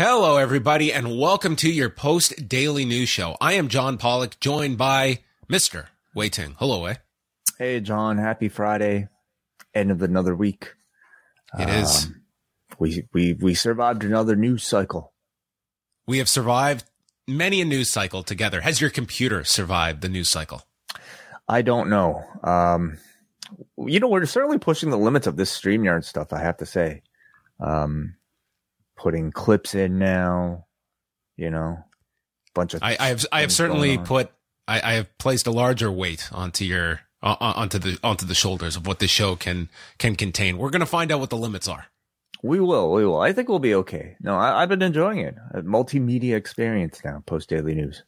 Hello, everybody, and welcome to your post daily news show. I am John Pollock, joined by Mr. Wai Ting. Hello, Wai. Hey, John. Happy Friday. End of another week. It is. Um, we, we, we survived another news cycle. We have survived many a news cycle together. Has your computer survived the news cycle? I don't know. Um, you know, we're certainly pushing the limits of this StreamYard stuff, I have to say. Um, putting clips in now, you know, bunch of. I, I have, I have certainly put, I, I have placed a larger weight onto your, uh, onto the, onto the shoulders of what this show can, can contain. We're going to find out what the limits are. We will, we will. I think we'll be okay. No, I, I've been enjoying it. A multimedia experience now, post daily news.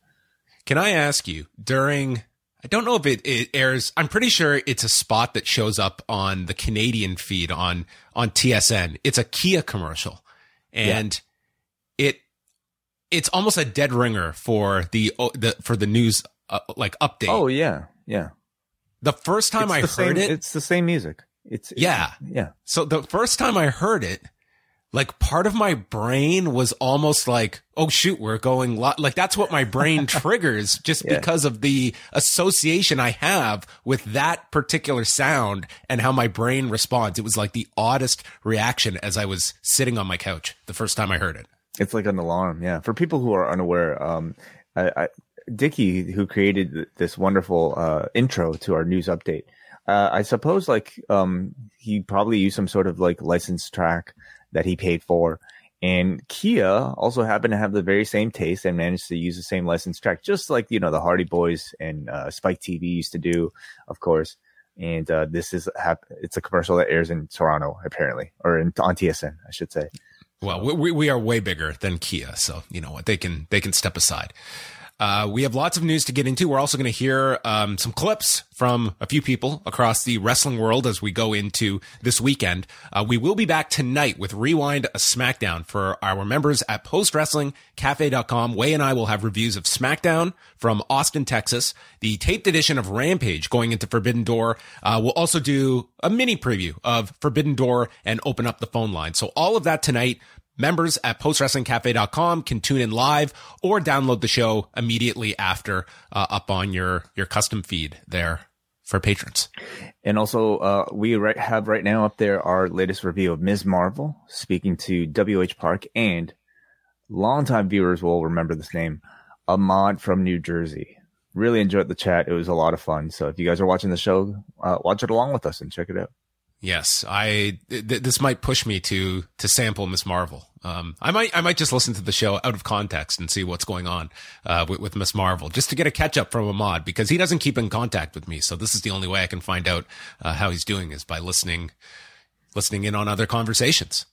Can I ask you during? I don't know if it, it airs. I'm pretty sure it's a spot that shows up on the Canadian feed on on TSN. It's a Kia commercial, and it it's almost a dead ringer for the the for the news uh, like update. Oh yeah, yeah. the first time It's I heard same, it, it's the same music. It's, it's Yeah. yeah. So the first time I heard it, like part of my brain was almost like, oh shoot, we're going li-. like that's what my brain triggers just Yeah. because of the association I have with that particular sound and how my brain responds. It was like the oddest reaction as I was sitting on my couch the first time I heard it. It's like an alarm. Yeah. For people who are unaware, um, I, I, Dickie, who created this wonderful uh, intro to our news update, uh, I suppose like um, he probably used some sort of like licensed track that he paid for. And Kia also happened to have the very same taste and managed to use the same licensed track, just like you know the Hardy Boys and uh, Spike TV used to do, of course. And uh, this is hap- it's a commercial that airs in Toronto apparently, or in, on TSN, I should say. Well, we- we, we are way bigger than Kia, so you know what they can they can step aside. Uh, we have lots of news to get into. We're also going to hear um, some clips from a few people across the wrestling world as we go into this weekend. Uh, we will be back tonight with Rewind a SmackDown for our members at postwrestlingcafe.com. Wai and I will have reviews of SmackDown from Austin, Texas, the taped edition of Rampage going into Forbidden Door. Uh, we'll also do a mini preview of Forbidden Door and open up the phone line. So all of that tonight. Members at postwrestlingcafe.com can tune in live or download the show immediately after uh, up on your, your custom feed there for patrons. And also, uh, we right, have right now up there our latest review of Ms. Marvel speaking to WH Park and longtime viewers will remember this name, Ahmad from New Jersey. Really enjoyed the chat. It was a lot of fun. So if you guys are watching the show, uh, watch it along with us and check it out. Yes, I th- this might push me to to sample Miss Marvel. Um, I might I might just listen to the show out of context and see what's going on uh, with, with Miss Marvel, just to get a catch up from Ahmad because he doesn't keep in contact with me. So this is the only way I can find out uh, how he's doing is by listening listening in on other conversations.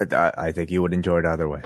I, I think you would enjoy it either way.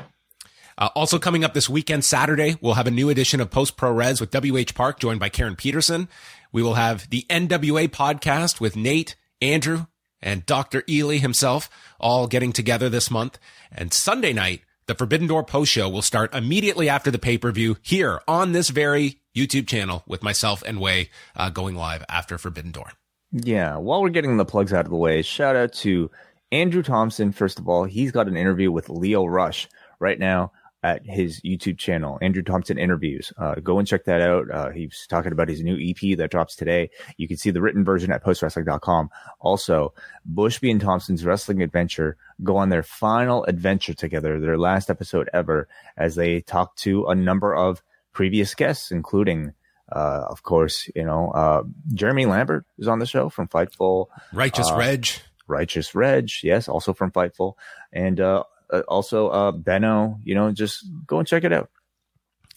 Uh, also coming up this weekend, Saturday, we'll have a new edition of Post Pro Res with WH Park, joined by Karen Peterson. We will have the NWA podcast with Nate, Andrew, and Dr. Ely himself, all getting together this month. And Sunday night, the Forbidden Door post show will start immediately after the pay per view here on this very YouTube channel with myself and Wai uh, going live after Forbidden Door. Yeah. While we're getting the plugs out of the way, shout out to Andrew Thompson. First of all, he's got an interview with Lio Rush right now at his YouTube channel, Andrew Thompson Interviews. Uh, go and check that out. Uh, he's talking about his new EP that drops today. You can see the written version at postwrestling.com. Also, Bushby and Thompson's Wrestling Adventure go on their final adventure together, their last episode ever, as they talk to a number of previous guests, including Uh, of course, you know, uh, Jeremy Lambert is on the show from Fightful. Righteous Uh, Reg. Righteous Reg, yes, also from Fightful. And uh, uh, also uh, Benno, you know, just go and check it out.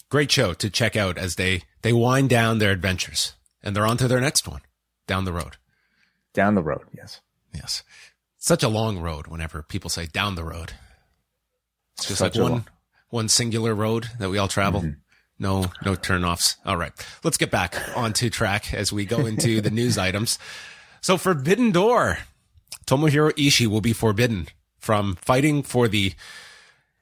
Great show to check out as they they wind down their adventures and they're on to their next one down the road. Down the road, yes. Yes. Such a long road whenever people say down the road. It's just Such like one long- one singular road that we all travel. No no turnoffs. All right. Let's get back onto track as we go into the news items. So Forbidden Door. Tomohiro Ishii will be forbidden from fighting for the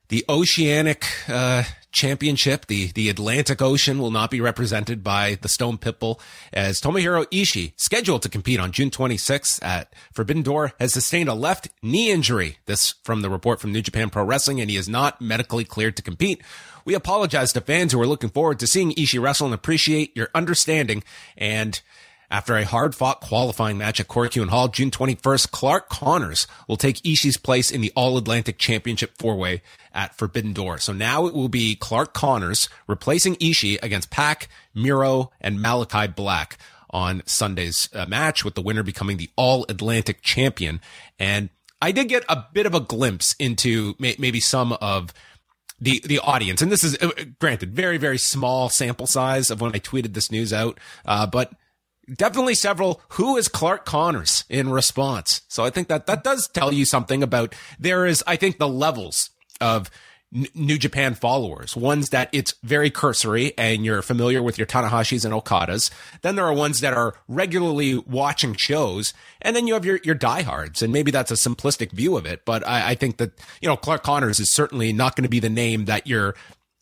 the oceanic uh, championship, the the Atlantic Ocean, will not be represented by the Stone Pitbull, as Tomohiro Ishii, scheduled to compete on June 26th at Forbidden Door, has sustained a left knee injury. This from the report from New Japan Pro Wrestling, and he is not medically cleared to compete. We apologize to fans who are looking forward to seeing Ishii wrestle and appreciate your understanding. And after a hard fought qualifying match at Korakuen Hall, June 21st, Clark Connors will take Ishii's place in the All Atlantic Championship four way at Forbidden Door. So now it will be Clark Connors replacing Ishii against Pac, Miro, and Malakai Black on Sunday's uh, match, with the winner becoming the All Atlantic champion. And I did get a bit of a glimpse into may- maybe some of the the audience, and this is uh, granted very very small sample size of when I tweeted this news out, uh, but definitely several. Who is clark connors in response? So i think that that does tell you something about there is i think the levels of new japan followers. Ones that it's very cursory and you're familiar with your tanahashis and okadas. Then there are ones that are regularly watching shows. And then you have your your diehards. And maybe that's a simplistic view of it but i, I think that you know clark connors is certainly not going to be the name that your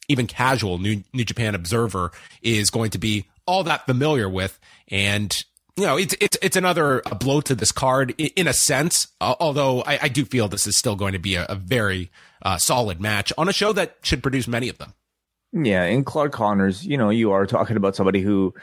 even casual New, New Japan observer is going to be all that familiar with. And, you know, it's, it's, it's another blow to this card in a sense, uh, although I, I do feel this is still going to be a, a very uh, solid match on a show that should produce many of them. Yeah, and Clark Connors, you know, you are talking about somebody who,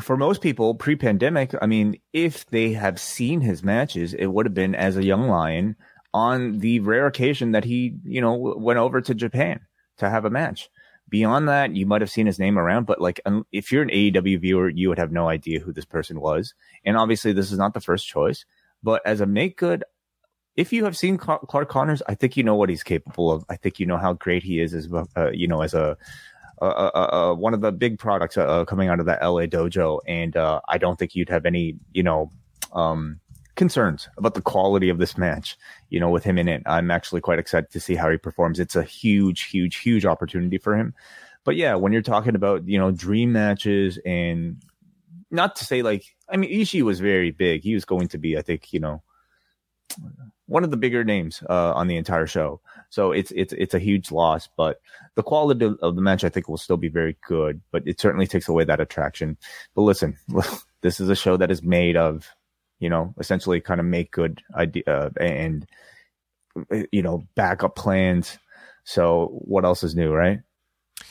for most people, pre-pandemic, I mean, if they have seen his matches, it would have been as a young lion on the rare occasion that he, you know, went over to Japan to have a match. Beyond that, you might have seen his name around, but like, if you're an AEW viewer, you would have no idea who this person was. And obviously, this is not the first choice. But as a make good, if you have seen Clark Connors, I think you know what he's capable of. I think you know how great he is as, uh, you know, as a one of the big products uh, coming out of that LA dojo, and uh, I don't think you'd have any, you know, um, concerns about the quality of this match. You know, with him in it, I'm actually quite excited to see how he performs. It's a huge, huge, huge opportunity for him. But yeah, when you're talking about you know dream matches and not to say like, I mean, Ishii was very big. He was going to be, I think, you know, one of the bigger names uh, on the entire show. So it's it's it's a huge loss, but the quality of, the match I think will still be very good. But it certainly takes away that attraction. But listen, this is a show that is made of, you know, essentially kind of make good idea uh, and you know backup plans. So what else is new, right?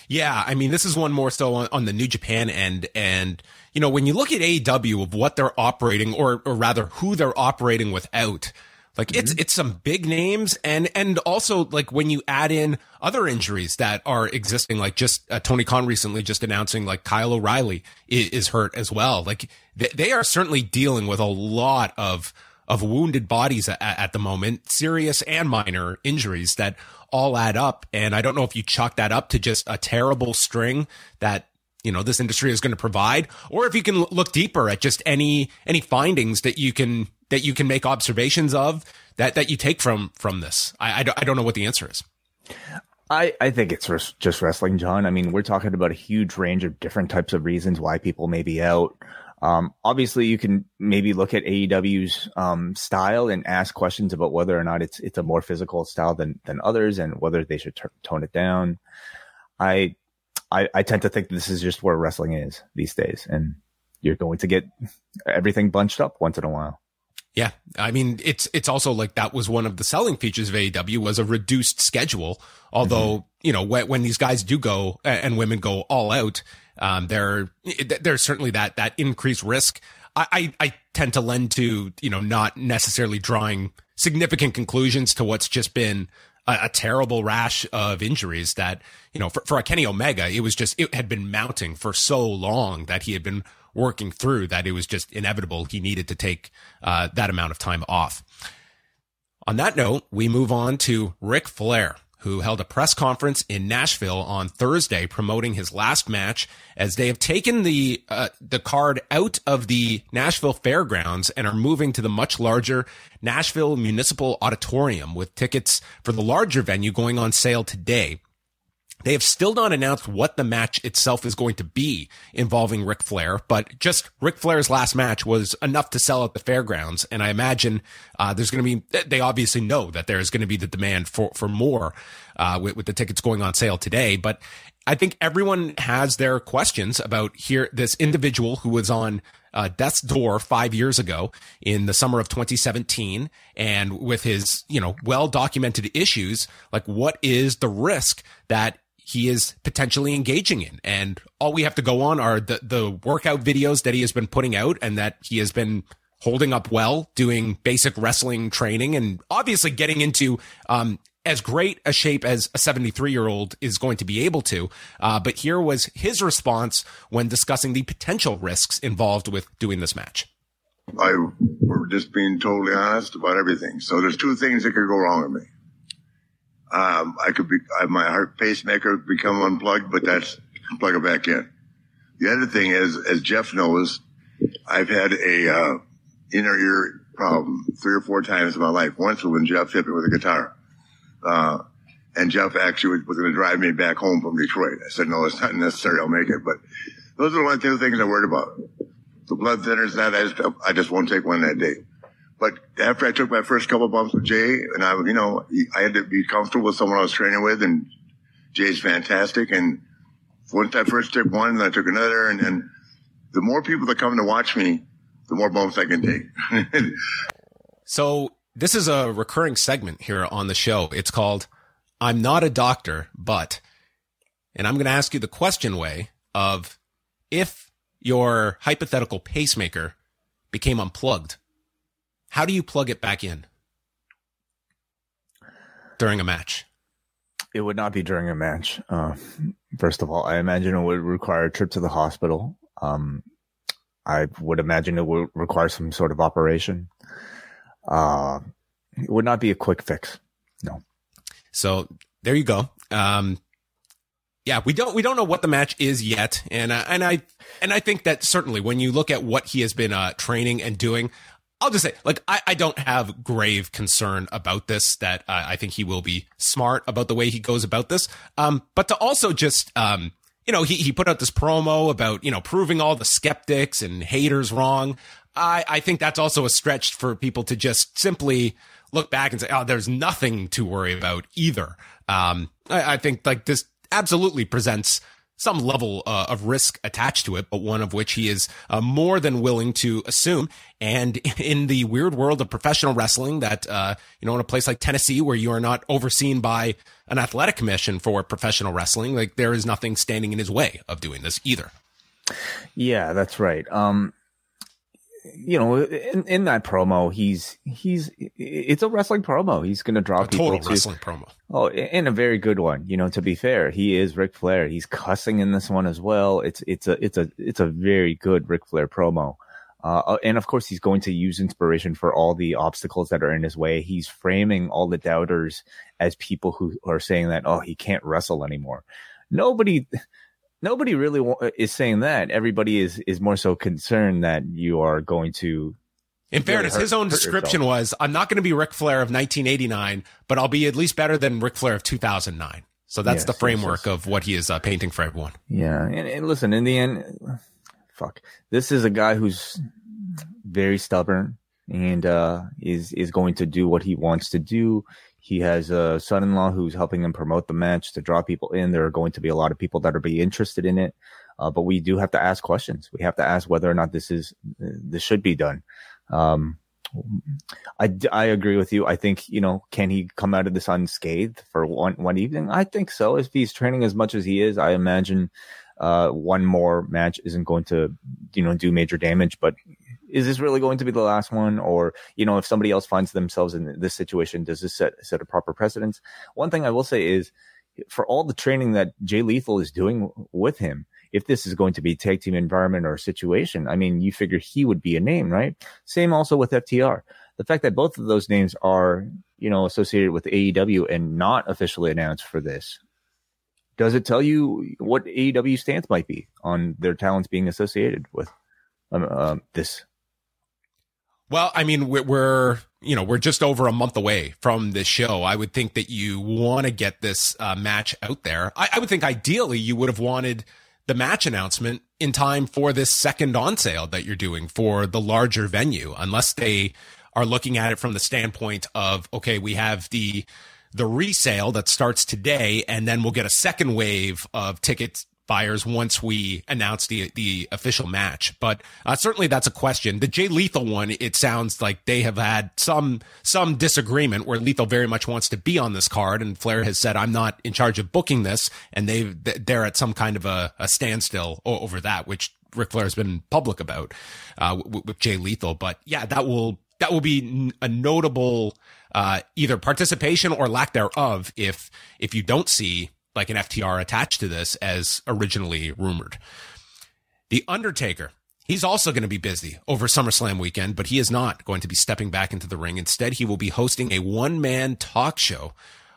Yeah, I mean, this is one more so on, on the New Japan end. And, you know, when you look at AEW of what they're operating, or, or rather who they're operating without, like it's, it's some big names. And, and also like when you add in other injuries that are existing, like just uh, Tony Khan recently just announcing like Kyle O'Reilly is, is hurt as well. Like they, they are certainly dealing with a lot of, of wounded bodies at, at the moment, serious and minor injuries that all add up. And I don't know if you chalk that up to just a terrible string that you know this industry is going to provide, or if you can look deeper at just any any findings that you can that you can make observations of that that you take from from this. I I don't, I don't know what the answer is. I, I think it's res- just wrestling, John. I mean, we're talking about a huge range of different types of reasons why people may be out. Um, obviously, you can maybe look at AEW's um, style and ask questions about whether or not it's it's a more physical style than than others, and whether they should t- tone it down. I, I I tend to think this is just where wrestling is these days, and you're going to get everything bunched up once in a while. Yeah, I mean it's it's also like that was one of the selling features of AEW was a reduced schedule. Although you know when, when these guys do go and women go all out, um, there there's certainly that that increased risk. I, I I tend to lend to you know not necessarily drawing significant conclusions to what's just been a, a, terrible rash of injuries that, you know, for, for a Kenny Omega, it was just, it had been mounting for so long that he had been working through that it was just inevitable. He needed to take uh, that amount of time off. On that note, we move on to Ric Flair who held a press conference in Nashville on Thursday promoting his last match as they have taken the uh, the card out of the Nashville Fairgrounds and are moving to the much larger Nashville Municipal Auditorium with tickets for the larger venue going on sale today. They have still not announced what the match itself is going to be involving Ric Flair, but just Ric Flair's last match was enough to sell at the fairgrounds. And I imagine uh, there's going to be, they obviously know that there's going to be the demand for, for more uh, with, with the tickets going on sale today. But I think everyone has their questions about here, this individual who was on uh, death's door five years ago in the summer of 2017 and with his, you know, well documented issues, like what is the risk that he is potentially engaging in. And all we have to go on are the, the workout videos that he has been putting out and that he has been holding up well, doing basic wrestling training and obviously getting into, um, as great a shape as a 73 year old is going to be able to. Uh, but here was his response when discussing the potential risks involved with doing this match. I were just being totally honest about everything. So there's two things that could go wrong with me. Um, I could be, I, my heart pacemaker become unplugged, but that's plug it back in. The other thing is, as Jeff knows, I've had a, uh, inner ear problem three or four times in my life. Once when Jeff hit me with a guitar. Uh, and Jeff actually was, was going to drive me back home from Detroit. I said, no, it's not necessary. I'll make it. But those are the only two things I'm worried about. The blood thinners, that I just, I just won't take one that day. But after I took my first couple bumps with Jay, and I, you know, I had to be comfortable with someone I was training with, and Jay's fantastic. And once I first took one, then I took another, and then the more people that come to watch me, the more bumps I can take. so this is a recurring segment here on the show. It's called "I'm not a doctor, but," and I'm going to ask you the question Wai of if your hypothetical pacemaker became unplugged how do you plug it back in during a match? It would not be during a match. Uh, first of all, I imagine it would require a trip to the hospital. Um, I would imagine it would require some sort of operation. Uh, it would not be a quick fix. No. So there you go. Um, yeah, we don't we don't know what the match is yet, and uh, and I and I think that certainly when you look at what he has been uh, training and doing, I'll just say, like, I, I don't have grave concern about this, that uh, I think he will be smart about the way he goes about this. Um, but to also just, um, you know, he, he put out this promo about, you know, proving all the skeptics and haters wrong. I, I think that's also a stretch for people to just simply look back and say, oh, there's nothing to worry about either. Um, I, I think like this absolutely presents some level uh, of risk attached to it, but one of which he is uh, more than willing to assume. And in the weird world of professional wrestling, that uh, you know, in a place like Tennessee where you are not overseen by an athletic commission for professional wrestling, like there is nothing standing in his way of doing this either. Yeah, that's right. Um, you know, in, in that promo, he's he's it's a wrestling promo. He's going to draw a people total to, wrestling promo. Oh, and a very good one. You know, to be fair, he is Ric Flair. He's cussing in this one as well. It's it's a it's a it's a very good Ric Flair promo. Uh, uh, and of course, he's going to use inspiration for all the obstacles that are in his way. He's framing all the doubters as people who are saying that, oh, he can't wrestle anymore. Nobody, nobody really is saying that. Everybody is is more so concerned that you are going to. In fairness, hurt, his own description was, "I'm not going to be Ric Flair of 1989, but I'll be at least better than Ric Flair of 2009." So that's yes, the framework yes. of what he is uh, painting for everyone. Yeah, and, and listen, in the end, fuck, this is a guy who's very stubborn and uh, is is going to do what he wants to do. He has a son-in-law who's helping him promote the match to draw people in. There are going to be a lot of people that are be interested in it, uh, but we do have to ask questions. We have to ask whether or not this is this should be done. Um, I, I agree with you. I think you know, can he come out of this unscathed for one one evening? I think so. If he's training as much as he is, I imagine uh, one more match isn't going to you know do major damage. But is this really going to be the last one? Or, you know, if somebody else finds themselves in this situation, does this set, set a proper precedence? One thing I will say is for all the training that Jay Lethal is doing with him, if this is going to be tag team environment or situation, I mean, you figure he would be a name, right? Same also with FTR. The fact that both of those names are, you know, associated with AEW and not officially announced for this, does it tell you what AEW stance might be on their talents being associated with um, uh, this? Well, I mean, we're, you know, we're just over a month away from this show. I would think that you want to get this uh, match out there. I, I would think ideally you would have wanted the match announcement in time for this second on sale that you're doing for the larger venue, unless they are looking at it from the standpoint of, okay, we have the, the resale that starts today, and then we'll get a second wave of tickets buyers once we announce the the official match. But uh, certainly that's a question. The Jay Lethal one, it sounds like they have had some some disagreement where Lethal very much wants to be on this card, and Flair has said, "I'm not in charge of booking this," and they they're at some kind of a, a standstill over that, which Ric Flair has been public about uh, with, with Jay Lethal. But yeah, that will that will be a notable uh, either participation or lack thereof if if you don't see like an FTR attached to this as originally rumored. The Undertaker, he's also going to be busy over SummerSlam weekend, but he is not going to be stepping back into the ring. Instead, he will be hosting a one man talk show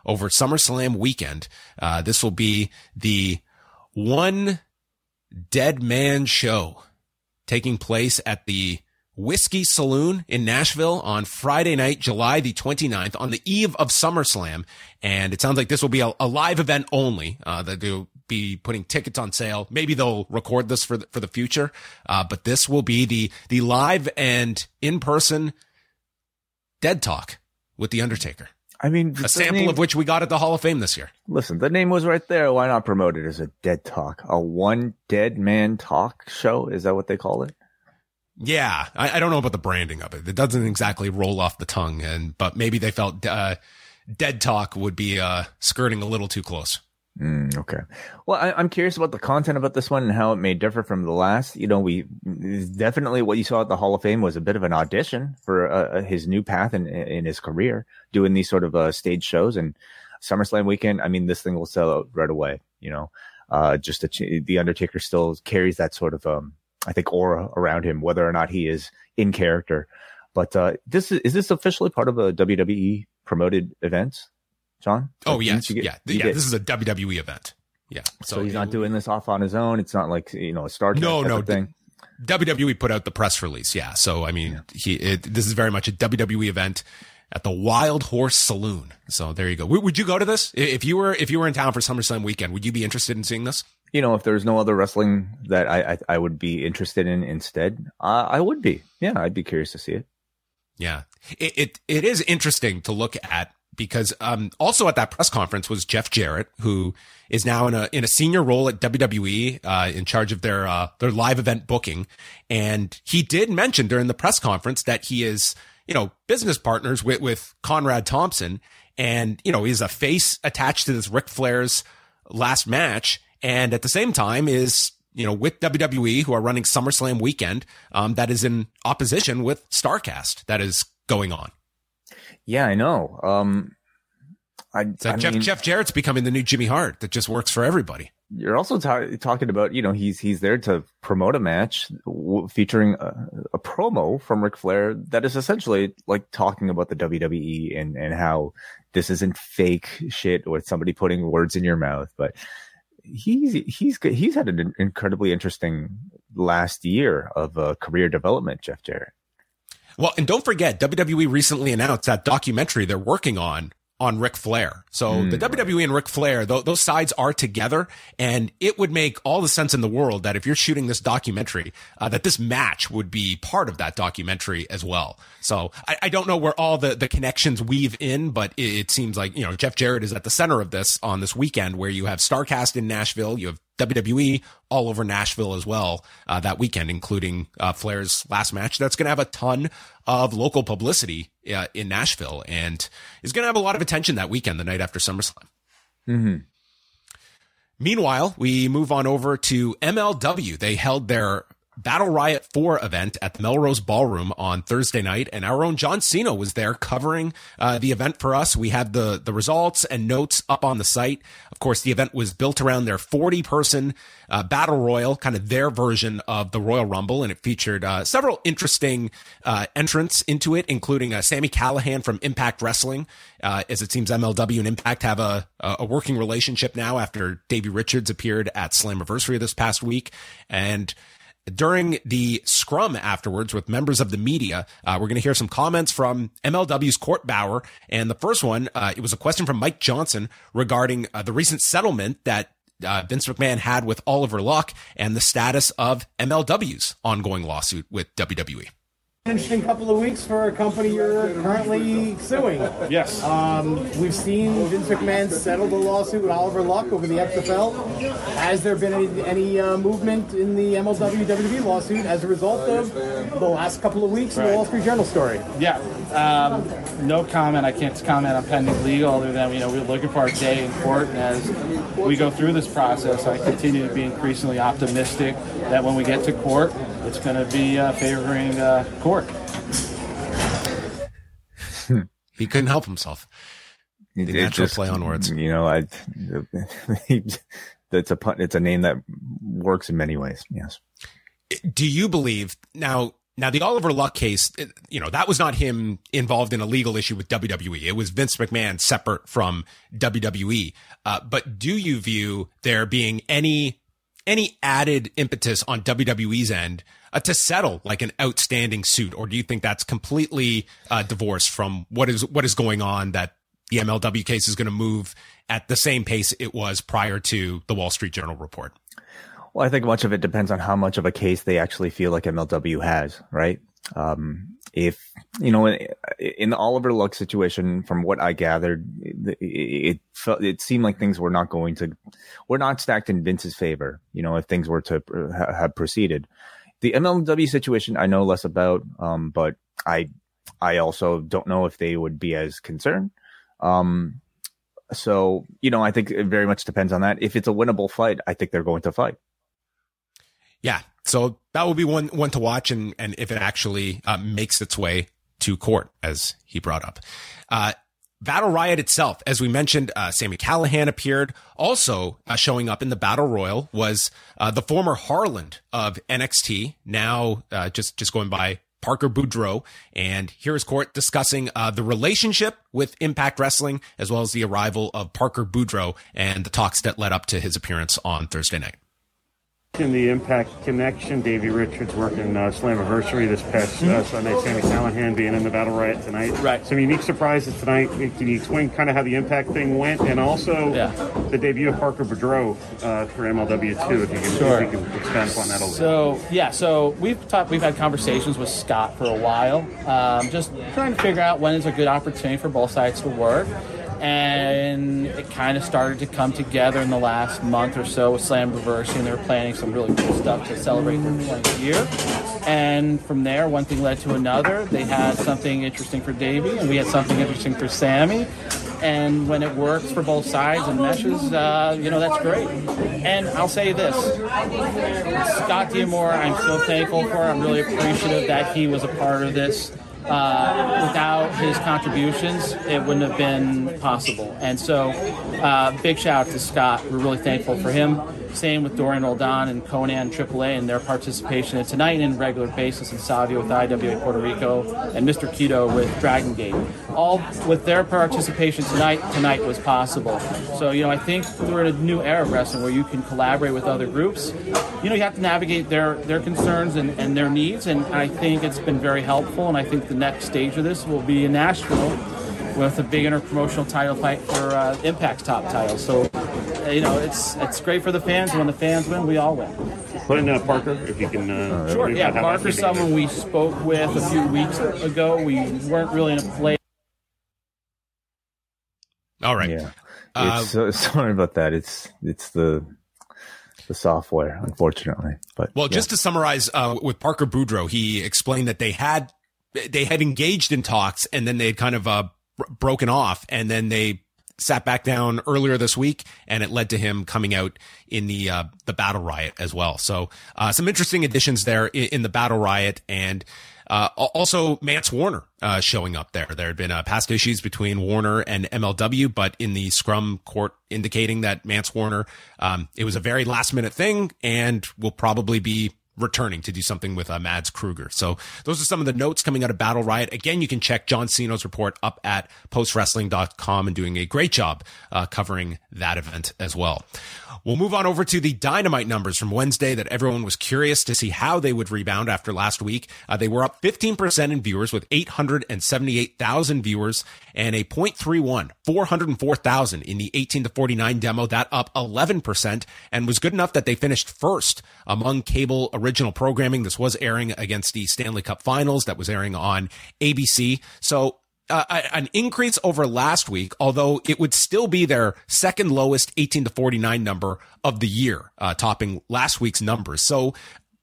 over SummerSlam weekend. Uh, this will be the one dead man show taking place at the Whiskey Saloon in Nashville on Friday night, July the 29th, on the eve of SummerSlam. And it sounds like this will be a, a live event only, uh, that they'll be putting tickets on sale. Maybe they'll record this for the, for the future. Uh, but this will be the, the live and in person dead talk with The Undertaker. I mean, a sample name, of which we got at the Hall of Fame this year. Listen, the name was right there. Why not promote it as a dead talk? A one dead man talk show? Is that what they call it? Yeah, I, I, don't know about the branding of it. It doesn't exactly roll off the tongue, and but maybe they felt uh, dead talk would be uh, skirting a little too close. Mm, okay. Well, I, am curious about the content about this one and how it may differ from the last. You know, we definitely what you saw at the Hall of Fame was a bit of an audition for uh, uh his new path in in his career, doing these sort of uh, stage shows and SummerSlam weekend. I mean, this thing will sell out right away. You know, uh, just a, the Undertaker still carries that sort of um, I think aura around him, whether or not he is in character. But uh, this is, is this officially part of a WWE promoted event, John? Oh yes, get, yeah, yeah. This is a WWE event. Yeah, so, so he's not doing this off on his own. It's not like you know a Star no no thing. WWE put out the press release. Yeah, so I mean, yeah. he it, this is very much a WWE event at the Wild Horse Saloon. So there you go. Would you go to this if you were if you were in town for SummerSlam weekend? Would you be interested in seeing this? You know, if there's no other wrestling that I I, I would be interested in instead, uh, I would be. Yeah, I'd be curious to see it. Yeah, it it, it is interesting to look at because um, also at that press conference was Jeff Jarrett, who is now in a in a senior role at WWE, uh, in charge of their uh, their live event booking, and he did mention during the press conference that he is you know, business partners with, with Conrad Thompson. And, you know, he's a face attached to this Ric Flair's last match. And at the same time is, you know, with WWE who are running SummerSlam weekend, um, that is in opposition with Starcast that is going on. Yeah, I know. Um, I, I Jeff, mean, Jeff Jarrett's becoming the new Jimmy Hart that just works for everybody you're also ta- talking about, you know, he's he's there to promote a match w- featuring a, a, promo from Ric Flair that is essentially like talking about the WWE and and how this isn't fake shit with somebody putting words in your mouth, but he's he's he's had an incredibly interesting last year of uh, career development, Jeff Jarrett. Well, and don't forget, WWE recently announced that documentary they're working on on Ric Flair. So mm. the WWE and Ric Flair, th- those sides are together, and it would make all the sense in the world that if you're shooting this documentary, uh, that this match would be part of that documentary as well. So I, I, don't know where all the, the connections weave in, but it, it seems like, you know, Jeff Jarrett is at the center of this on this weekend where you have Starcast in Nashville, you have WWE all over Nashville as well uh, that weekend, including uh, Flair's last match. That's going to have a ton of local publicity uh, in Nashville and is going to have a lot of attention that weekend, the night after SummerSlam. Mm-hmm. Meanwhile, we move on over to MLW. They held their Battle Riot 4 event at the Melrose Ballroom on Thursday night, and our own John Siino was there covering uh, the event for us. We had the the results and notes up on the site. Of course, the event was built around their 40 person uh, battle royal, kind of their version of the Royal Rumble, and it featured uh, several interesting uh, entrants into it, including uh, Sami Callihan from Impact Wrestling. Uh, as it seems, MLW and Impact have a a working relationship now after Davey Richards appeared at Slammiversary this past week, and during the scrum afterwards with members of the media, uh, we're going to hear some comments from MLW's Court Bauer. And the first one, uh, it was a question from Mike Johnson regarding uh, the recent settlement that uh, Vince McMahon had with Oliver Luck and the status of MLW's ongoing lawsuit with WWE. Interesting couple of weeks for a company you're currently suing. Yes. Um, we've seen Vince McMahon settle the lawsuit with Oliver Luck over the XFL. Has there been any, any uh, movement in the MLW WWE lawsuit as a result of the last couple of weeks right. in the Wall Street Journal story? Yeah. Um, no comment. I can't comment on pending legal other than you know we're looking for our day in court, and as we go through this process, I continue to be increasingly optimistic that when we get to court, it's going to be uh, favoring uh, court. he couldn't help himself. The natural just, play on words. You know, I. It's a it's a name that works in many ways. Yes. Do you believe now? Now the Oliver Luck case, you know, that was not him involved in a legal issue with WWE. It was Vince McMahon separate from WWE. Uh, but do you view there being any any added impetus on WWE's end uh, to settle like an outstanding suit, or do you think that's completely uh, divorced from what is what is going on? That the MLW case is going to move at the same pace it was prior to the Wall Street Journal report. Well, I think much of it depends on how much of a case they actually feel like MLW has, right? Um, if you know, in the Oliver Luck situation, from what I gathered, it, it felt it seemed like things were not going to, were not stacked in Vince's favor. You know, if things were to have proceeded, the MLW situation I know less about, um, but I I also don't know if they would be as concerned. Um, so you know, I think it very much depends on that. If it's a winnable fight, I think they're going to fight. Yeah, so that will be one one to watch, and and if it actually uh, makes its way to court, as he brought up. Uh, Battle Riot itself, as we mentioned, uh, Sami Callihan appeared. Also uh, showing up in the Battle Royal was uh, the former Harland of NXT, now uh, just just going by Parker Boudreaux. And here is Court discussing uh, the relationship with Impact Wrestling, as well as the arrival of Parker Boudreaux and the talks that led up to his appearance on Thursday night. In the Impact Connection, Davey Richards working uh, Slammiversary this past uh, mm-hmm. Sunday. Sami Callihan being in the Battle Riot tonight. Right. Some unique surprises tonight. Can you explain kind of how the Impact thing went, and also yeah. the debut of Parker Boudreaux uh, for MLW too? If you can, sure. if you can expand upon that a little. So yeah, so we've talked, we've had conversations with Scott for a while, um, just trying to figure out when is a good opportunity for both sides to work and it kind of started to come together in the last month or so with Slammiversary, and they were planning some really cool stuff to celebrate their 20th year. And from there, one thing led to another. They had something interesting for Davey, and we had something interesting for Sami. And when it works for both sides and meshes, uh, you know, that's great. And I'll say this Scott D'Amore, I'm so thankful for. I'm really appreciative that he was a part of this uh, without his contributions, it wouldn't have been possible. And so, uh, big shout out to Scott. We're really thankful for him. Same with Dorian Roldan and Konnan AAA and their participation in tonight and regular basis and Savio with IWA Puerto Rico and Mr. Keto with Dragon Gate. All with their participation tonight, tonight was possible. So, you know, I think we're in a new era of wrestling where you can collaborate with other groups. You know, you have to navigate their, their concerns and, and their needs, and I think it's been very helpful. And I think the next stage of this will be in Nashville with a big interpromotional title fight for uh, Impact's top title. So you know, it's it's great for the fans. When the fans win, we all win. Put in uh, Parker, if you can. Uh, sure. Yeah, Parker's someone we spoke with a few weeks ago. We weren't really in a place. All right. Yeah. Uh, it's, uh, sorry about that. It's it's the the software, unfortunately. But well, yeah. just to summarize, uh, with Parker Boudreaux, he explained that they had they had engaged in talks, and then they had kind of uh, broken off, and then they sat back down earlier this week, and it led to him coming out in the uh, the battle riot as well. So uh, some interesting additions there in, in the battle riot, and uh, also Mance Warner uh, showing up there. There had been uh, past issues between Warner and MLW, but in the scrum court indicating that Mance Warner, um, it was a very last minute thing, and will probably be returning to do something with uh, Mads Kruger. So those are some of the notes coming out of Battle Riot. Again, you can check John Siino's report up at postwrestling.com and doing a great job uh, covering that event as well. We'll move on over to the dynamite numbers from Wednesday that everyone was curious to see how they would rebound after last week. Uh, they were up 15% in viewers with 878,000 viewers and a 0.31, 404,000 in the 18 to 49 demo. That up 11% and was good enough that they finished first among cable original programming. This was airing against the Stanley Cup finals that was airing on ABC. So uh, an increase over last week, although it would still be their second lowest 18 to 49 number of the year, uh, topping last week's numbers. So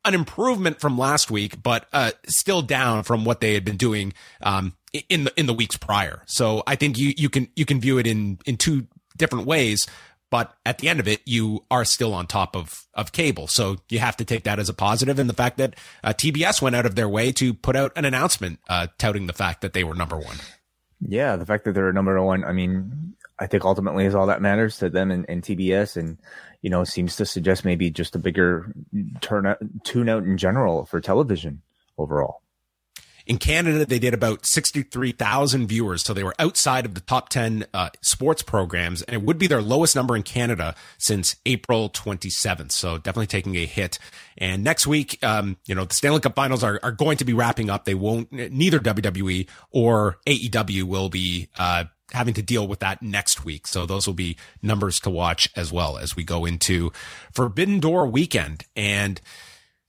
an improvement from last week, but uh, still down from what they had been doing um, in the in the weeks prior. So I think you you can you can view it in in two different ways. But at the end of it, you are still on top of, of cable. So you have to take that as a positive. And the fact that uh, TBS went out of their way to put out an announcement uh, touting the fact that they were number one. Yeah, the fact that they're number one, I mean, I think ultimately is all that matters to them and, and TBS. And, you know, seems to suggest maybe just a bigger tune out in general for television overall. In Canada, they did about 63,000 viewers. So they were outside of the top 10 uh, sports programs, and it would be their lowest number in Canada since April 27th. So definitely taking a hit. And next week, um, you know, the Stanley Cup finals are, are going to be wrapping up. They won't, neither WWE or AEW will be, uh, having to deal with that next week. So those will be numbers to watch as well as we go into Forbidden Door weekend. And,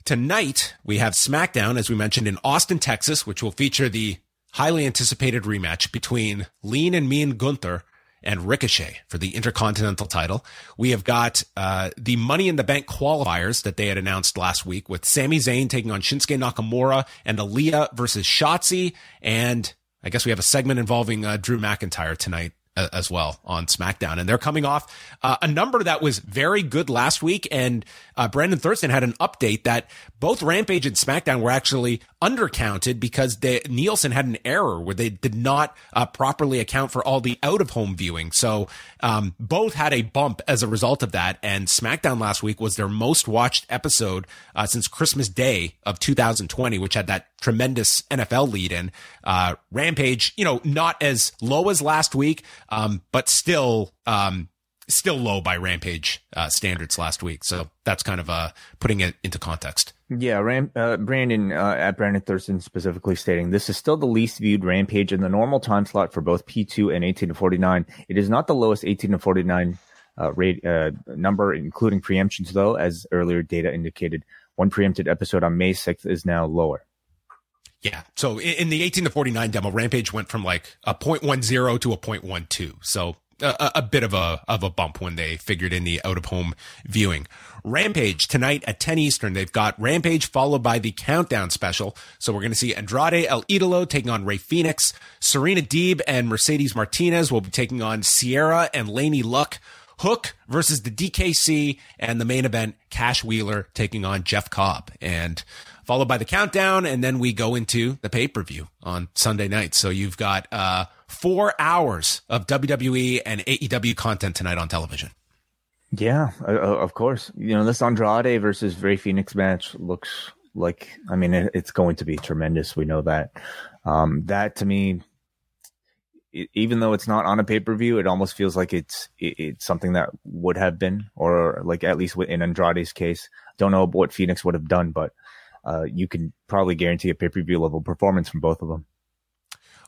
Tonight, we have SmackDown, as we mentioned, in Austin, Texas, which will feature the highly anticipated rematch between Lean and Mean Gunther and Ricochet for the Intercontinental title. We have got uh, the Money in the Bank qualifiers that they had announced last week with Sami Zayn taking on Shinsuke Nakamura and Aliyah versus Shotzi. And I guess we have a segment involving uh, Drew McIntyre tonight as well on SmackDown. And they're coming off uh, a number that was very good last week. And uh, Brandon Thurston had an update that both Rampage and SmackDown were actually undercounted because they, Nielsen had an error where they did not uh, properly account for all the out of home viewing. So um, both had a bump as a result of that. And SmackDown last week was their most watched episode uh, since Christmas Day of 2020, which had that tremendous NFL lead in. Uh, Rampage, you know, not as low as last week, um, but still um, still low by Rampage uh, standards last week. So that's kind of uh, putting it into context. Yeah, Ram- uh, Brandon uh, at Brandon Thurston specifically stating this is still the least viewed Rampage in the normal time slot for both P2 and 18 to 49. It is not the lowest 18 to 49 uh, rate uh, number, including preemptions, though, as earlier data indicated. One preempted episode on May 6th is now lower. Yeah. So in the 18 to 49 demo, Rampage went from like a 0.10 to a 0.12. So a, a, bit of a of a bump when they figured in the out of home viewing. Rampage tonight at 10 Eastern. They've got Rampage followed by the countdown special. So we're going to see Andrade El Idolo taking on Rey Fenix. Serena Deeb and Mercedes Martinez will be taking on Sierra and Laney Luck. Hook versus the DKC and the main event, Cash Wheeler taking on Jeff Cobb. And followed by the countdown, and then we go into the pay per view on Sunday night. So you've got uh, four hours of WWE and AEW content tonight on television. Yeah, uh, uh, of course. You know, this Andrade versus Rey Fenix match looks like, I mean, it, it's going to be tremendous. We know that. Um, that to me, even though it's not on a pay per view, it almost feels like it's it, it's something that would have been, or like at least in Andrade's case. Don't know what Fenix would have done, but uh, you can probably guarantee a pay per view level performance from both of them.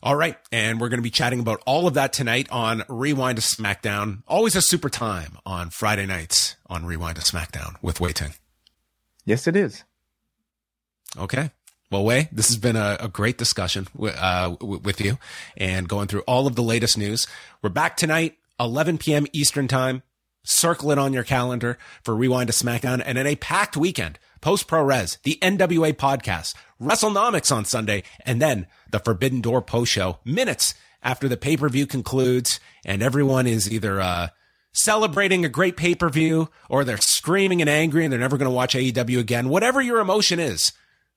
All right. And we're going to be chatting about all of that tonight on Rewind to SmackDown. Always a super time on Friday nights on Rewind to SmackDown with Wai Ting. Yes, it is. Okay. Well, Wai, this has been a, a great discussion uh, with you and going through all of the latest news. We're back tonight, 11 p.m. Eastern time. Circle it on your calendar for Rewind to SmackDown and in a packed weekend Post Pro Res, the NWA podcast, WrestleNomics on Sunday, and then the Forbidden Door post show minutes after the pay per view concludes and everyone is either uh, celebrating a great pay per view or they're screaming and angry and they're never going to watch AEW again. Whatever your emotion is,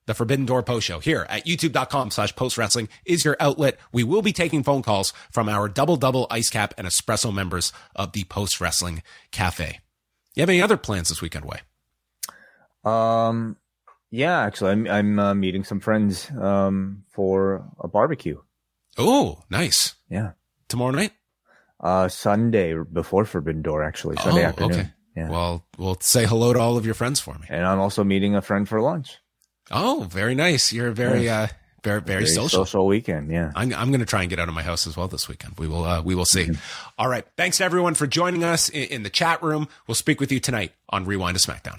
the Forbidden Door Post Show here at youtube.com slash post wrestling is your outlet. We will be taking phone calls from our double double ice cap and espresso members of the post wrestling cafe. You have any other plans this weekend, Wai? Um, yeah, actually, I'm I'm uh, meeting some friends um for a barbecue. Oh, nice. Yeah, tomorrow night. Uh, Sunday before Forbidden Door, actually Sunday oh, afternoon. Okay. Yeah. Well, we'll say hello to all of your friends for me. And I'm also meeting a friend for lunch. Oh, very nice. You're very yes. uh very, very, very social. Social weekend, yeah. I'm, I'm going to try and get out of my house as well this weekend. We will, uh, we will see. Mm-hmm. All right. Thanks to everyone for joining us in, in the chat room. We'll speak with you tonight on Rewind to SmackDown.